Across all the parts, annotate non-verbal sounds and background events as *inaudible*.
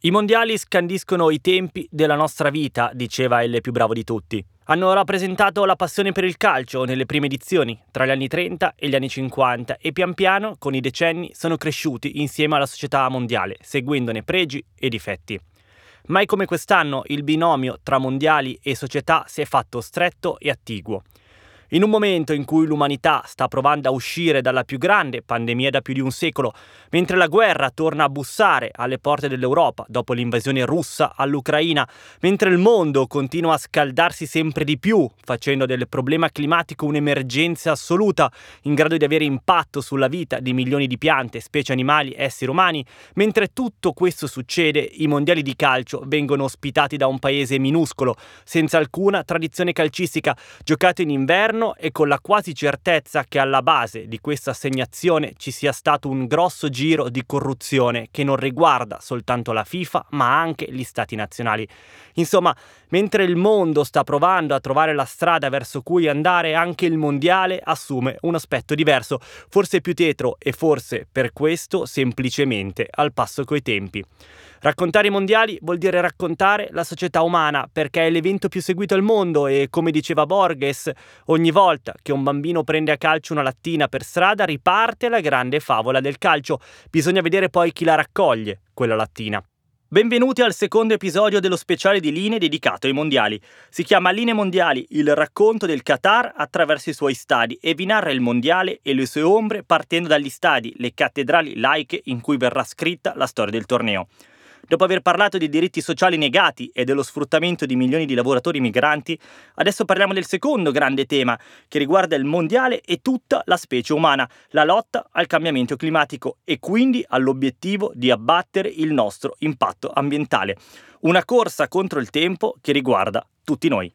I mondiali scandiscono i tempi della nostra vita, diceva il più bravo di tutti. Hanno rappresentato la passione per il calcio nelle prime edizioni, tra gli anni 30 e gli anni 50, e pian piano, con i decenni, sono cresciuti insieme alla società mondiale, seguendone pregi e difetti. Mai come quest'anno il binomio tra mondiali e società si è fatto stretto e attiguo. In un momento in cui l'umanità sta provando a uscire dalla più grande pandemia da più di un secolo, mentre la guerra torna a bussare alle porte dell'Europa dopo l'invasione russa all'Ucraina, mentre il mondo continua a scaldarsi sempre di più, facendo del problema climatico un'emergenza assoluta, in grado di avere impatto sulla vita di milioni di piante, specie animali, esseri umani, mentre tutto questo succede, i mondiali di calcio vengono ospitati da un paese minuscolo, senza alcuna tradizione calcistica, giocato in inverno e con la quasi certezza che alla base di questa assegnazione ci sia stato un grosso giro di corruzione che non riguarda soltanto la FIFA ma anche gli stati nazionali. Insomma, mentre il mondo sta provando a trovare la strada verso cui andare, anche il mondiale assume un aspetto diverso, forse più tetro e forse per questo semplicemente al passo coi tempi. Raccontare i mondiali vuol dire raccontare la società umana perché è l'evento più seguito al mondo e, come diceva Borges, ogni volta che un bambino prende a calcio una lattina per strada riparte la grande favola del calcio. Bisogna vedere poi chi la raccoglie, quella lattina. Benvenuti al secondo episodio dello speciale di Linee dedicato ai mondiali. Si chiama Linee Mondiali, il racconto del Qatar attraverso i suoi stadi e vi narra il mondiale e le sue ombre partendo dagli stadi, le cattedrali laiche in cui verrà scritta la storia del torneo. Dopo aver parlato dei diritti sociali negati e dello sfruttamento di milioni di lavoratori migranti, adesso parliamo del secondo grande tema che riguarda il mondiale e tutta la specie umana, la lotta al cambiamento climatico e quindi all'obiettivo di abbattere il nostro impatto ambientale. Una corsa contro il tempo che riguarda tutti noi.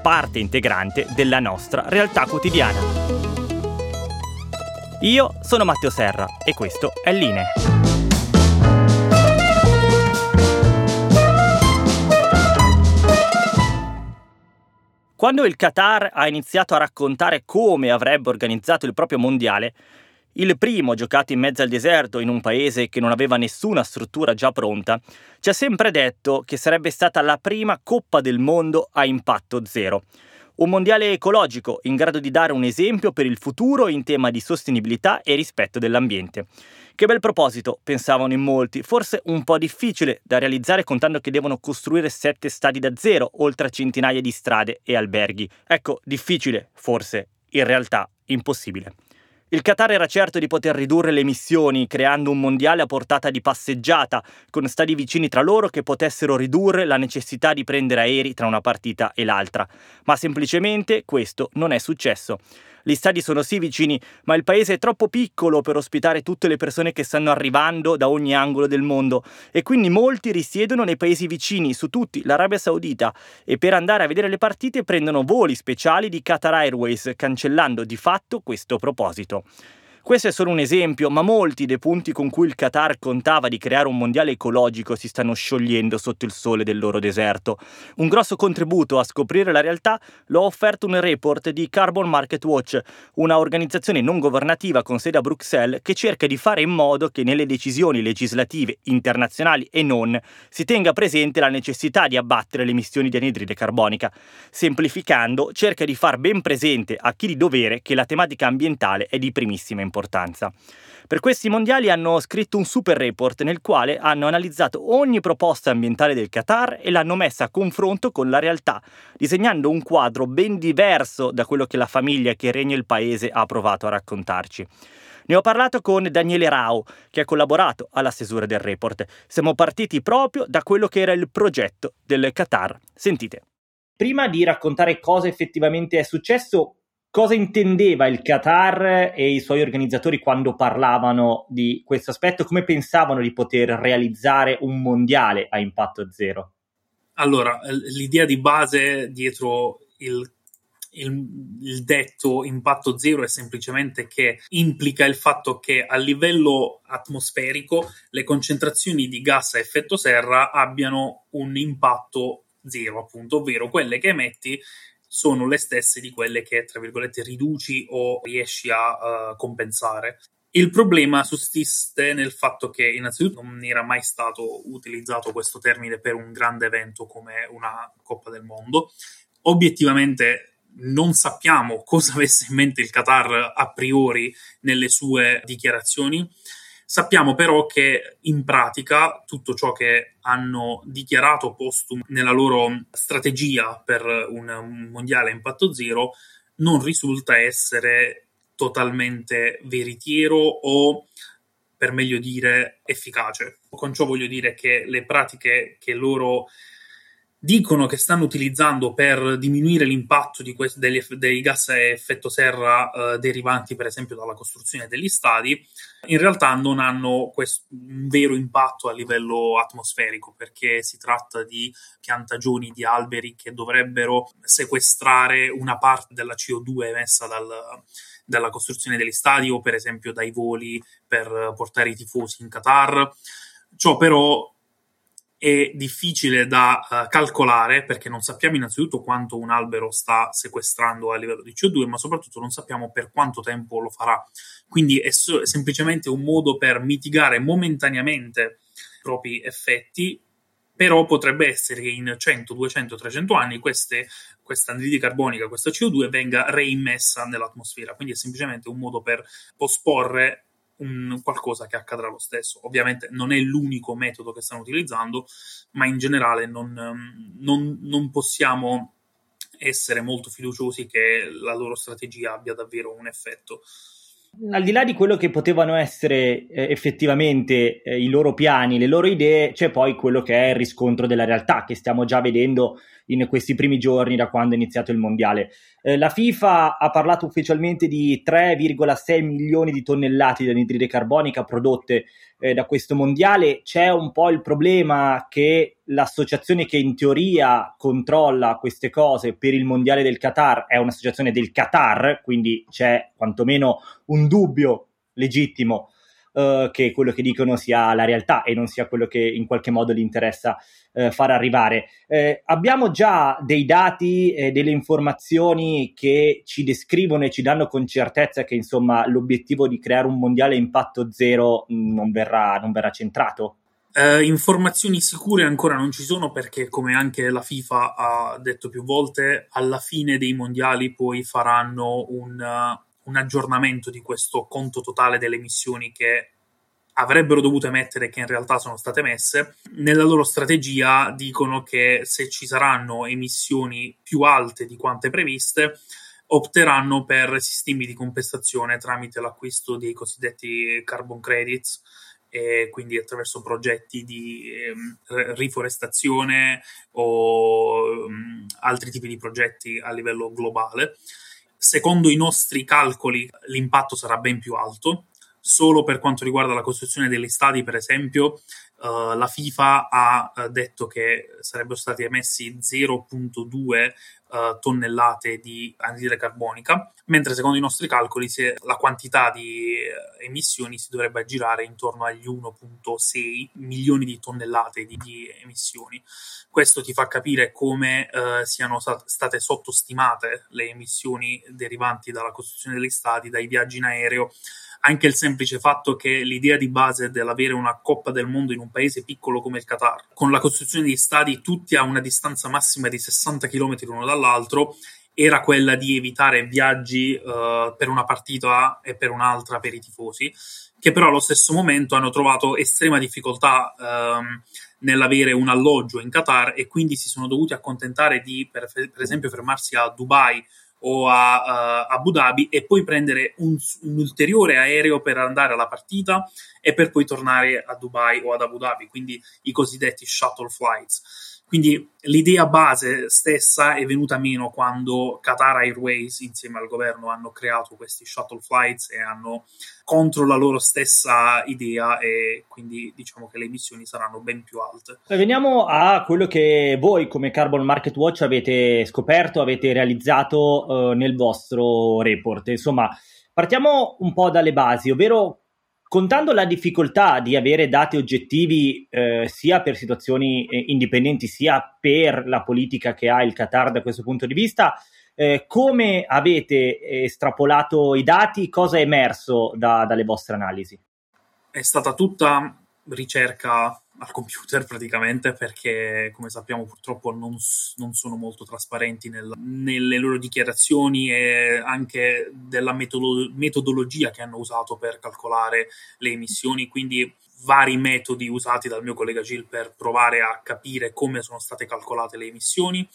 parte integrante della nostra realtà quotidiana. Io sono Matteo Serra e questo è Line. Quando il Qatar ha iniziato a raccontare come avrebbe organizzato il proprio mondiale, il primo giocato in mezzo al deserto in un paese che non aveva nessuna struttura già pronta, ci ha sempre detto che sarebbe stata la prima Coppa del Mondo a impatto zero. Un mondiale ecologico in grado di dare un esempio per il futuro in tema di sostenibilità e rispetto dell'ambiente. Che bel proposito, pensavano in molti, forse un po' difficile da realizzare contando che devono costruire sette stadi da zero, oltre a centinaia di strade e alberghi. Ecco, difficile, forse, in realtà impossibile. Il Qatar era certo di poter ridurre le emissioni creando un mondiale a portata di passeggiata, con stadi vicini tra loro che potessero ridurre la necessità di prendere aerei tra una partita e l'altra, ma semplicemente questo non è successo. Gli stadi sono sì vicini, ma il paese è troppo piccolo per ospitare tutte le persone che stanno arrivando da ogni angolo del mondo e quindi molti risiedono nei paesi vicini, su tutti l'Arabia Saudita, e per andare a vedere le partite prendono voli speciali di Qatar Airways, cancellando di fatto questo proposito. Questo è solo un esempio, ma molti dei punti con cui il Qatar contava di creare un mondiale ecologico si stanno sciogliendo sotto il sole del loro deserto. Un grosso contributo a scoprire la realtà lo ha offerto un report di Carbon Market Watch, una organizzazione non governativa con sede a Bruxelles che cerca di fare in modo che nelle decisioni legislative internazionali e non si tenga presente la necessità di abbattere le emissioni di anidride carbonica. Semplificando, cerca di far ben presente a chi di dovere che la tematica ambientale è di primissima importanza importanza. Per questi mondiali hanno scritto un super report nel quale hanno analizzato ogni proposta ambientale del Qatar e l'hanno messa a confronto con la realtà, disegnando un quadro ben diverso da quello che la famiglia che regna il paese ha provato a raccontarci. Ne ho parlato con Daniele Rao, che ha collaborato alla stesura del report. Siamo partiti proprio da quello che era il progetto del Qatar. Sentite. Prima di raccontare cosa effettivamente è successo, cosa intendeva il Qatar e i suoi organizzatori quando parlavano di questo aspetto, come pensavano di poter realizzare un mondiale a impatto zero? Allora, l'idea di base dietro il, il, il detto impatto zero è semplicemente che implica il fatto che a livello atmosferico le concentrazioni di gas a effetto serra abbiano un impatto zero, appunto, ovvero quelle che emetti sono le stesse di quelle che, tra virgolette, riduci o riesci a uh, compensare. Il problema sussiste nel fatto che innanzitutto non era mai stato utilizzato questo termine per un grande evento come una Coppa del Mondo. Obiettivamente non sappiamo *laughs* cosa avesse in mente il Qatar a priori nelle sue dichiarazioni. Sappiamo però che in pratica tutto ciò che hanno dichiarato postum nella loro strategia per un mondiale a impatto zero non risulta essere totalmente veritiero o per meglio dire efficace. Con ciò voglio dire che le pratiche che loro dicono che stanno utilizzando per diminuire l'impatto questi, degli, dei gas a effetto serra eh, derivanti per esempio dalla costruzione degli stadi, in realtà non hanno questo, un vero impatto a livello atmosferico perché si tratta di piantagioni di alberi che dovrebbero sequestrare una parte della CO2 emessa dal, dalla costruzione degli stadi o per esempio dai voli per portare i tifosi in Qatar. Ciò però è difficile da uh, calcolare perché non sappiamo innanzitutto quanto un albero sta sequestrando a livello di CO2, ma soprattutto non sappiamo per quanto tempo lo farà. Quindi è, so- è semplicemente un modo per mitigare momentaneamente i propri effetti, però potrebbe essere che in 100, 200, 300 anni queste, questa anidride carbonica, questa CO2 venga reimmessa nell'atmosfera. Quindi è semplicemente un modo per posporre un qualcosa che accadrà lo stesso. Ovviamente non è l'unico metodo che stanno utilizzando, ma in generale non, ehm, non, non possiamo essere molto fiduciosi che la loro strategia abbia davvero un effetto. Al di là di quello che potevano essere eh, effettivamente eh, i loro piani, le loro idee, c'è poi quello che è il riscontro della realtà che stiamo già vedendo in questi primi giorni da quando è iniziato il mondiale. Eh, la FIFA ha parlato ufficialmente di 3,6 milioni di tonnellate di anidride carbonica prodotte eh, da questo mondiale. C'è un po' il problema che l'associazione che in teoria controlla queste cose per il mondiale del Qatar è un'associazione del Qatar, quindi c'è quantomeno un dubbio legittimo uh, che quello che dicono sia la realtà e non sia quello che in qualche modo gli interessa uh, far arrivare. Eh, abbiamo già dei dati e delle informazioni che ci descrivono e ci danno con certezza che insomma l'obiettivo di creare un mondiale impatto zero non verrà, non verrà centrato? Uh, informazioni sicure ancora non ci sono perché, come anche la FIFA ha detto più volte, alla fine dei mondiali poi faranno un, un aggiornamento di questo conto totale delle emissioni che avrebbero dovuto emettere che in realtà sono state emesse. Nella loro strategia dicono che se ci saranno emissioni più alte di quante previste, opteranno per sistemi di compensazione tramite l'acquisto dei cosiddetti carbon credits quindi attraverso progetti di eh, riforestazione o um, altri tipi di progetti a livello globale. Secondo i nostri calcoli l'impatto sarà ben più alto. Solo per quanto riguarda la costruzione degli stadi, per esempio, uh, la FIFA ha uh, detto che sarebbero stati emessi 0.2 uh, tonnellate di anidride carbonica, mentre secondo i nostri calcoli la quantità di emissioni si dovrebbe aggirare intorno agli 1.6 milioni di tonnellate di, di emissioni. Questo ti fa capire come siano state sottostimate le emissioni derivanti dalla costruzione degli stati, dai viaggi in aereo anche il semplice fatto che l'idea di base dell'avere una Coppa del Mondo in un paese piccolo come il Qatar, con la costruzione di stadi tutti a una distanza massima di 60 km l'uno dall'altro, era quella di evitare viaggi uh, per una partita e per un'altra per i tifosi, che però allo stesso momento hanno trovato estrema difficoltà um, nell'avere un alloggio in Qatar e quindi si sono dovuti accontentare di, per, per esempio, fermarsi a Dubai o a uh, Abu Dhabi e poi prendere un, un, ulteriore aereo per andare alla partita e per poi tornare a Dubai o ad Abu Dhabi, quindi i cosiddetti shuttle flights. Quindi l'idea base stessa è venuta meno quando Qatar Airways insieme al governo hanno creato questi shuttle flights e hanno contro la loro stessa idea e quindi diciamo che le emissioni saranno ben più alte. Veniamo a quello che voi come Carbon Market Watch avete scoperto, avete realizzato eh, nel vostro report. Insomma, partiamo un po' dalle basi, ovvero contando la difficoltà di avere dati oggettivi eh, sia per situazioni eh, indipendenti sia per la politica che ha il Qatar da questo punto di vista, eh, come avete estrapolato i dati? Cosa è emerso da, dalle vostre analisi? È stata tutta ricerca al computer praticamente perché come sappiamo purtroppo non, non sono molto trasparenti nel, nelle loro dichiarazioni e anche della metodo, metodologia che hanno usato per calcolare le emissioni. Quindi vari metodi usati dal mio collega Gil per provare a capire come sono state calcolate le emissioni.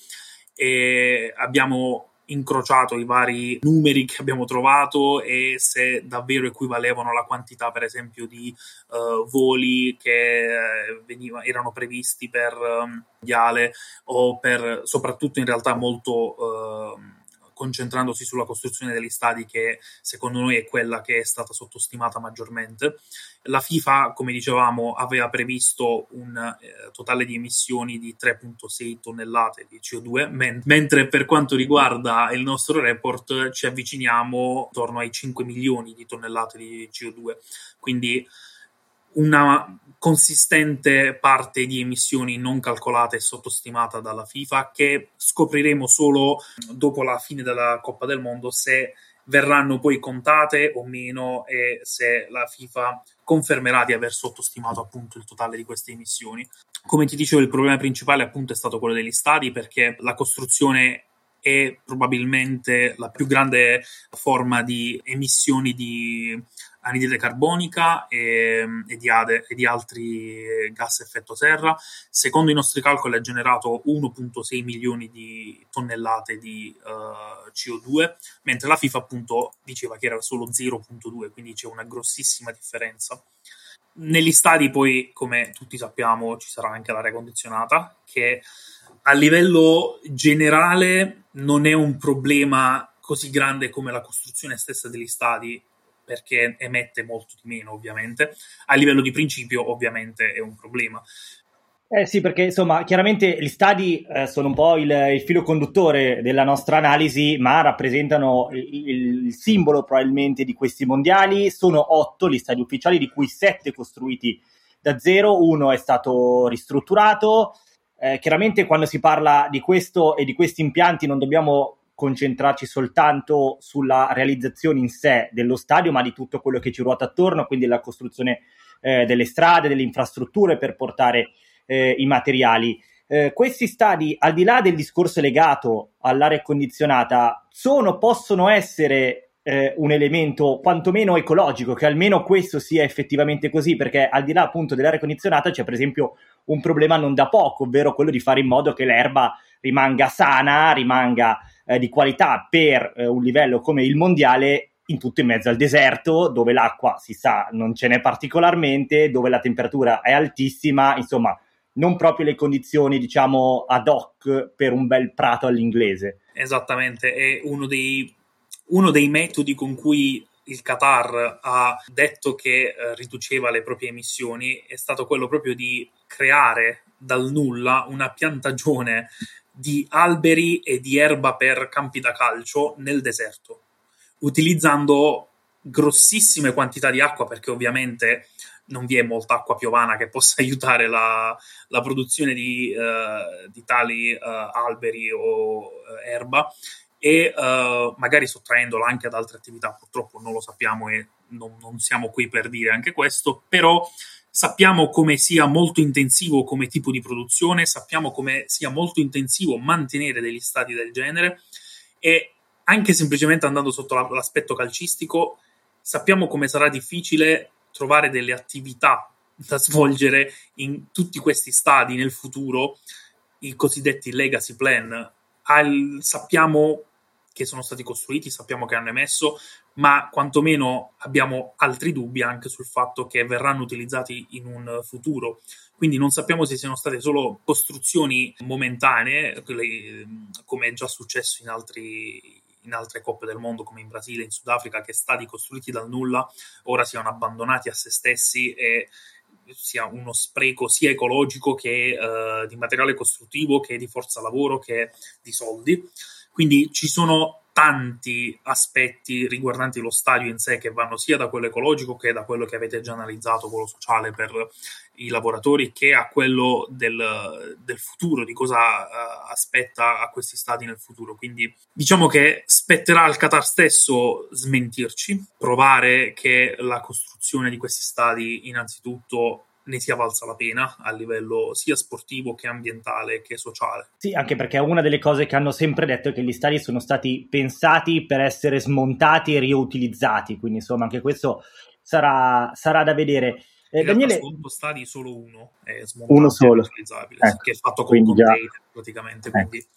E abbiamo incrociato i vari numeri che abbiamo trovato e se davvero equivalevano alla quantità, per esempio, di uh, voli che uh, veniva, erano previsti per um, mondiale o per soprattutto in realtà molto uh, concentrandosi sulla costruzione degli stadi che secondo noi è quella che è stata sottostimata maggiormente. La FIFA, come dicevamo, aveva previsto un eh, totale di emissioni di 3.6 tonnellate di CO2, men- mentre per quanto riguarda il nostro report ci avviciniamo intorno ai 5 milioni di tonnellate di CO2. Quindi una consistente parte di emissioni non calcolate e sottostimata dalla FIFA che scopriremo solo dopo la fine della Coppa del Mondo se verranno poi contate o meno e se la FIFA confermerà di aver sottostimato appunto il totale di queste emissioni. Come ti dicevo, il problema principale appunto è stato quello degli stadi perché la costruzione è probabilmente la più grande forma di emissioni di anidride carbonica e, e, di ade, e, di altri gas a effetto serra. Secondo i nostri calcoli ha generato 1.6 milioni di tonnellate di uh, CO2, mentre la FIFA appunto diceva che era solo 0.2, quindi c'è una grossissima differenza. Negli stadi poi, come tutti sappiamo, ci sarà anche l'aria condizionata, che a livello generale non è un problema così grande come la costruzione stessa degli stadi perché emette molto di meno, ovviamente. A livello di principio, ovviamente, è un problema. Eh sì, perché insomma, chiaramente gli stadi eh, sono un po' il, il, filo conduttore della nostra analisi, ma rappresentano il, il, simbolo probabilmente di questi mondiali. Sono otto gli stadi ufficiali, di cui sette costruiti da zero, uno è stato ristrutturato. Eh, chiaramente quando si parla di questo e di questi impianti non dobbiamo concentrarci soltanto sulla realizzazione in sé dello stadio, ma di tutto quello che ci ruota attorno, quindi la costruzione eh, delle strade, delle infrastrutture per portare eh, i materiali. Eh, questi stadi, al di là del discorso legato all'aria condizionata, sono, possono essere eh, un elemento quantomeno ecologico, che almeno questo sia effettivamente così, perché al di là appunto dell'aria condizionata c'è per esempio un problema non da poco, ovvero quello di fare in modo che l'erba rimanga sana, rimanga eh, di qualità per eh, un livello come il mondiale in tutto in mezzo al deserto, dove l'acqua si sa non ce n'è particolarmente, dove la temperatura è altissima, insomma, non proprio le condizioni, diciamo, ad hoc per un bel prato all'inglese. Esattamente, è uno dei, uno dei metodi con cui il Qatar ha detto che eh, riduceva le proprie emissioni è stato quello proprio di creare dal nulla una piantagione di alberi e di erba per campi da calcio nel deserto, utilizzando grossissime quantità di acqua perché ovviamente non vi è molta acqua piovana che possa *laughs* aiutare la, la produzione di, uh, di tali uh, alberi o uh, erba e magari sottraendola anche ad altre attività. Purtroppo non lo sappiamo e non, non siamo qui per dire anche questo, però sappiamo come sia molto intensivo come tipo di produzione, sappiamo come sia molto intensivo mantenere degli stati del genere e anche semplicemente andando sotto l'aspetto calcistico, sappiamo come sarà difficile trovare delle attività da svolgere in tutti questi stadi nel futuro, i cosiddetti legacy plan. Al, sappiamo che sono stati costruiti, sappiamo che hanno emesso, ma quantomeno abbiamo altri dubbi anche sul fatto che verranno utilizzati in un futuro. Quindi non sappiamo se siano state solo costruzioni momentanee, come è già successo in altri, in altre coppe del mondo come in Brasile in Sudafrica, che stadi costruiti dal nulla ora siano abbandonati a se stessi e sia uno spreco sia ecologico che uh, di materiale costruttivo, che di forza lavoro, che di soldi. Quindi ci sono tanti aspetti riguardanti lo stadio in sé che vanno sia da quello ecologico che da quello che avete già analizzato, quello sociale per i lavoratori, che a quello del, del futuro, di cosa uh, aspetta a questi stadi nel futuro. Quindi diciamo che spetterà al Qatar stesso smentirci, provare che la costruzione di questi stadi innanzitutto ne sia valsa la pena a livello sia sportivo che ambientale che sociale. Sì, anche perché una delle cose che hanno sempre detto è che gli stadi sono stati pensati per essere smontati e riutilizzati, quindi insomma anche questo sarà, sarà da vedere. Eh, Daniele... Su stadi solo uno è smontato uno solo. e riutilizzabile, ecco, che è fatto con container già... praticamente. Ecco quindi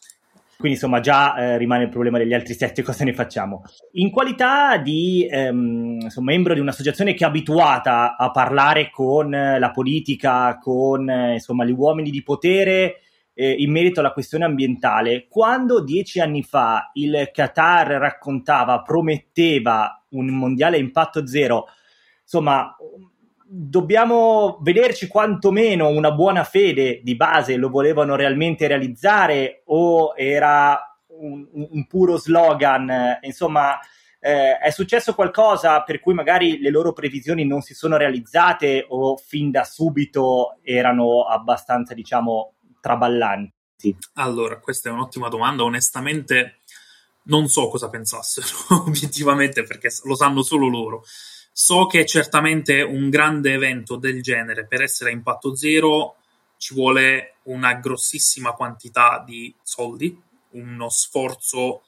insomma già eh, rimane il problema degli altri sette, *laughs* cosa ne facciamo? In qualità di ehm, insomma, membro di un'associazione che è abituata a parlare con la politica, con eh, insomma, gli uomini di potere eh, in merito alla questione ambientale, quando dieci anni fa il Qatar raccontava, prometteva un mondiale a impatto zero, insomma dobbiamo vederci quantomeno una buona fede di base, lo volevano realmente realizzare o era un, un puro slogan? Insomma, eh, è successo qualcosa per cui magari le loro previsioni non si sono realizzate o fin da subito erano abbastanza, diciamo, traballanti? Allora, questa è un'ottima domanda. Onestamente, non so cosa pensassero *laughs* obiettivamente perché lo sanno solo loro. So che certamente un grande evento del genere per essere a impatto zero ci vuole una grossissima quantità di soldi, uno sforzo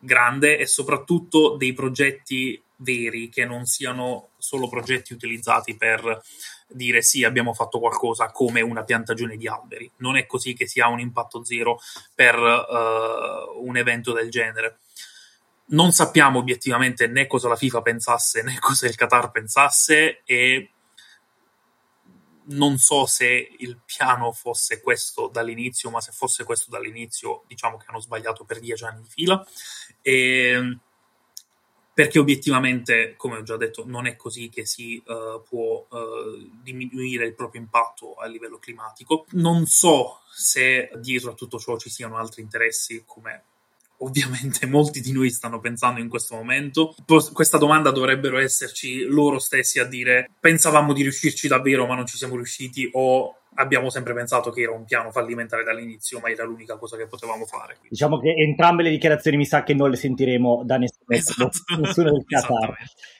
grande e soprattutto dei progetti veri che non siano solo progetti utilizzati per dire sì abbiamo fatto qualcosa come una piantagione di alberi. Non è così che si ha un impatto zero per uh, un evento del genere non sappiamo obiettivamente né cosa la FIFA pensasse né cosa il Qatar pensasse e non so se il piano fosse questo dall'inizio, ma se fosse questo dall'inizio, diciamo che hanno sbagliato per dieci anni di fila. E, perché obiettivamente, come ho già detto, non è così che si uh, può uh, diminuire il proprio impatto a livello climatico. Non so se dietro a tutto ciò ci siano altri interessi, come ovviamente *laughs* molti di noi stanno pensando in questo momento. Questa domanda dovrebbero esserci loro stessi a dire pensavamo di riuscirci davvero ma non ci siamo riusciti o abbiamo sempre pensato che era un piano fallimentare dall'inizio, ma era l'unica cosa che potevamo fare. Diciamo che entrambe le dichiarazioni mi sa che non le sentiremo da nessuno, esatto. nessuno del Qatar.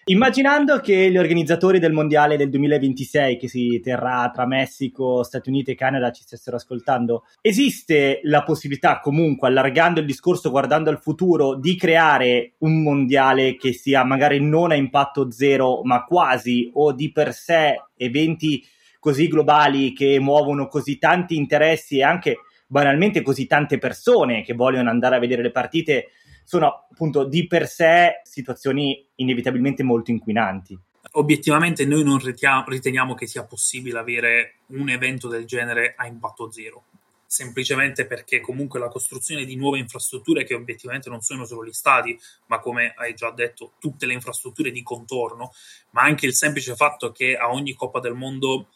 Immaginando che gli organizzatori del mondiale del 2026, che si terrà tra Messico, Stati Uniti e Canada, ci stessero ascoltando, esiste la possibilità, comunque, allargando il discorso, guardando al futuro, di creare un mondiale che sia magari non a impatto zero, ma quasi, o di per sé eventi così globali che muovono così tanti interessi e anche banalmente così tante persone che vogliono andare a vedere le partite sono appunto di per sé situazioni inevitabilmente molto inquinanti. Obiettivamente noi non riteniamo che sia possibile avere un evento del genere a impatto zero, semplicemente perché comunque la costruzione di nuove infrastrutture che obiettivamente non sono solo gli stadi, ma come hai già detto, tutte le infrastrutture di contorno, ma anche il semplice fatto che a ogni Coppa del Mondo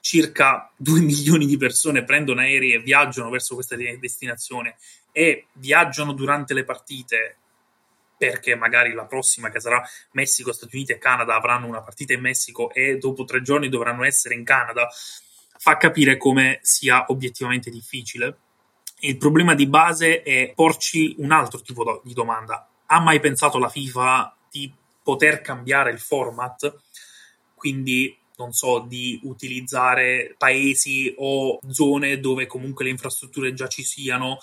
circa 2 *laughs* milioni di persone prendono aerei e viaggiano verso questa destinazione e viaggiano durante le partite perché magari la prossima che sarà Messico, Stati Uniti e Canada avranno una partita in Messico e dopo tre giorni dovranno essere in Canada, fa capire come sia obiettivamente difficile. Il problema di base è porci un altro tipo di domanda. Ha mai pensato la FIFA di poter cambiare il format? Quindi non so, di utilizzare paesi o zone dove comunque le infrastrutture già ci siano,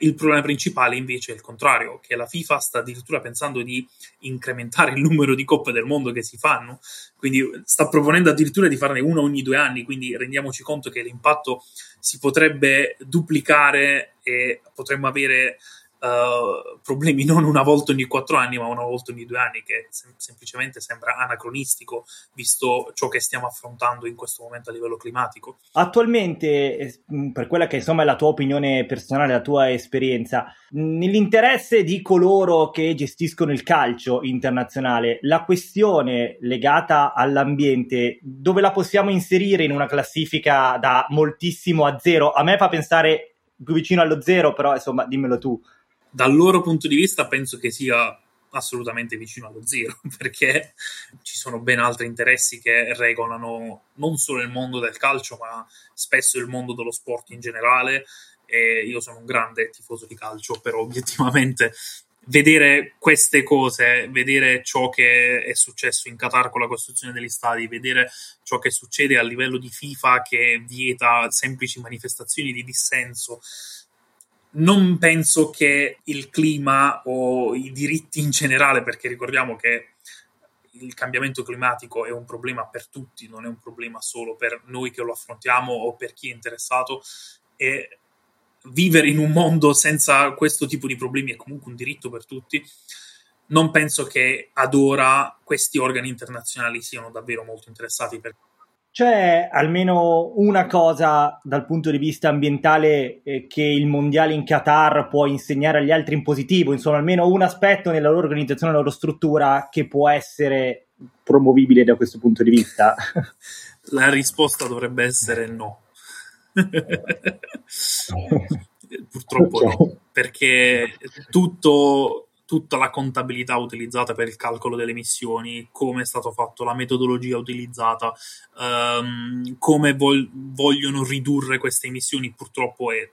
il problema principale invece è il contrario, che la FIFA sta addirittura pensando di incrementare il numero di coppe del mondo che si fanno, quindi sta proponendo addirittura di farne una ogni due anni, quindi rendiamoci conto che l'impatto si potrebbe duplicare e potremmo avere uh, problemi non una volta ogni quattro anni, ma una volta ogni due anni, che sem- semplicemente sembra anacronistico, visto ciò che stiamo affrontando in questo momento a livello climatico. Attualmente, per quella che insomma è la tua opinione personale, la tua esperienza, nell'interesse di coloro che gestiscono il calcio internazionale, la questione legata all'ambiente, dove la possiamo inserire in una classifica da moltissimo a zero? A me fa pensare più vicino allo zero, però insomma dimmelo tu dal loro punto di vista penso che sia assolutamente vicino allo zero, *laughs* perché ci sono ben altri interessi che regolano non solo il mondo del calcio, ma spesso il mondo dello sport in generale. E io sono un grande tifoso di calcio, però obiettivamente vedere queste cose, vedere ciò che è successo in Qatar con la costruzione degli stadi, vedere ciò che succede a livello di FIFA che vieta semplici manifestazioni di dissenso, non penso che il clima o i diritti in generale, perché ricordiamo che il cambiamento climatico è un problema per tutti, non è un problema solo per noi che lo affrontiamo o per chi è interessato. E vivere in un mondo senza questo tipo di problemi è comunque un diritto per tutti. Non penso che ad ora questi organi internazionali siano davvero molto interessati per c'è almeno una cosa dal punto di vista ambientale eh, che il mondiale in Qatar può insegnare agli altri in positivo, insomma, almeno un aspetto nella loro organizzazione, nella loro struttura che può essere promovibile da questo punto di vista? *laughs* La risposta dovrebbe essere no. *laughs* *laughs* Purtroppo no, perché tutto tutta la contabilità utilizzata per il calcolo delle emissioni, come è stato fatto, la metodologia utilizzata, um, come vol- vogliono ridurre queste emissioni, purtroppo è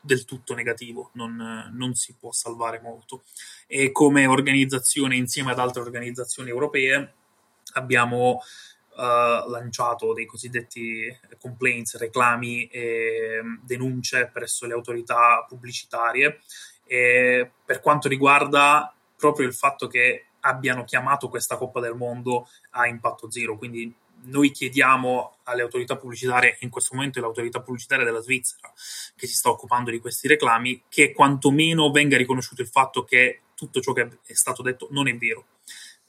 del tutto negativo, non, non, si può salvare molto. E come organizzazione, insieme ad altre organizzazioni europee, abbiamo Uh, lanciato dei cosiddetti complaints, reclami e denunce presso le autorità pubblicitarie e per quanto riguarda proprio il fatto che abbiano chiamato questa Coppa del Mondo a impatto zero. Quindi noi chiediamo alle autorità pubblicitarie, in questo momento è l'autorità pubblicitaria della Svizzera che si sta occupando di questi reclami, che quantomeno venga riconosciuto il fatto che tutto ciò che è stato detto non è vero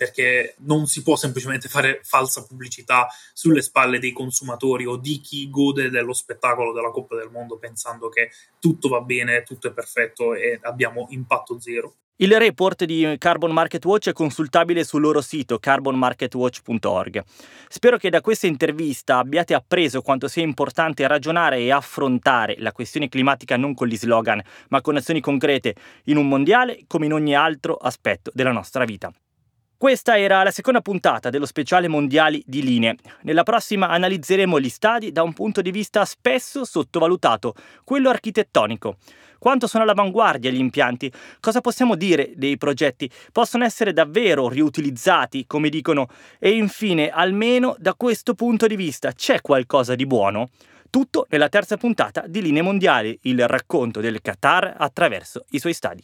perché non si può semplicemente fare falsa pubblicità sulle spalle dei consumatori o di chi gode dello spettacolo della Coppa del Mondo pensando che tutto va bene, tutto è perfetto e abbiamo impatto zero. Il report di Carbon Market Watch è consultabile sul loro sito carbonmarketwatch.org. Spero che da questa intervista abbiate appreso quanto sia importante ragionare e affrontare la questione climatica non con gli slogan, ma con azioni concrete in un mondiale come in ogni altro aspetto della nostra vita. Questa era la seconda puntata dello speciale mondiali di linee. Nella prossima analizzeremo gli stadi da un punto di vista spesso sottovalutato, quello architettonico. Quanto sono all'avanguardia gli impianti? Cosa possiamo dire dei progetti? Possono essere davvero riutilizzati, come dicono? E infine, almeno da questo punto di vista, c'è qualcosa di buono? Tutto nella terza puntata di Linee Mondiali, il racconto del Qatar attraverso i suoi stadi.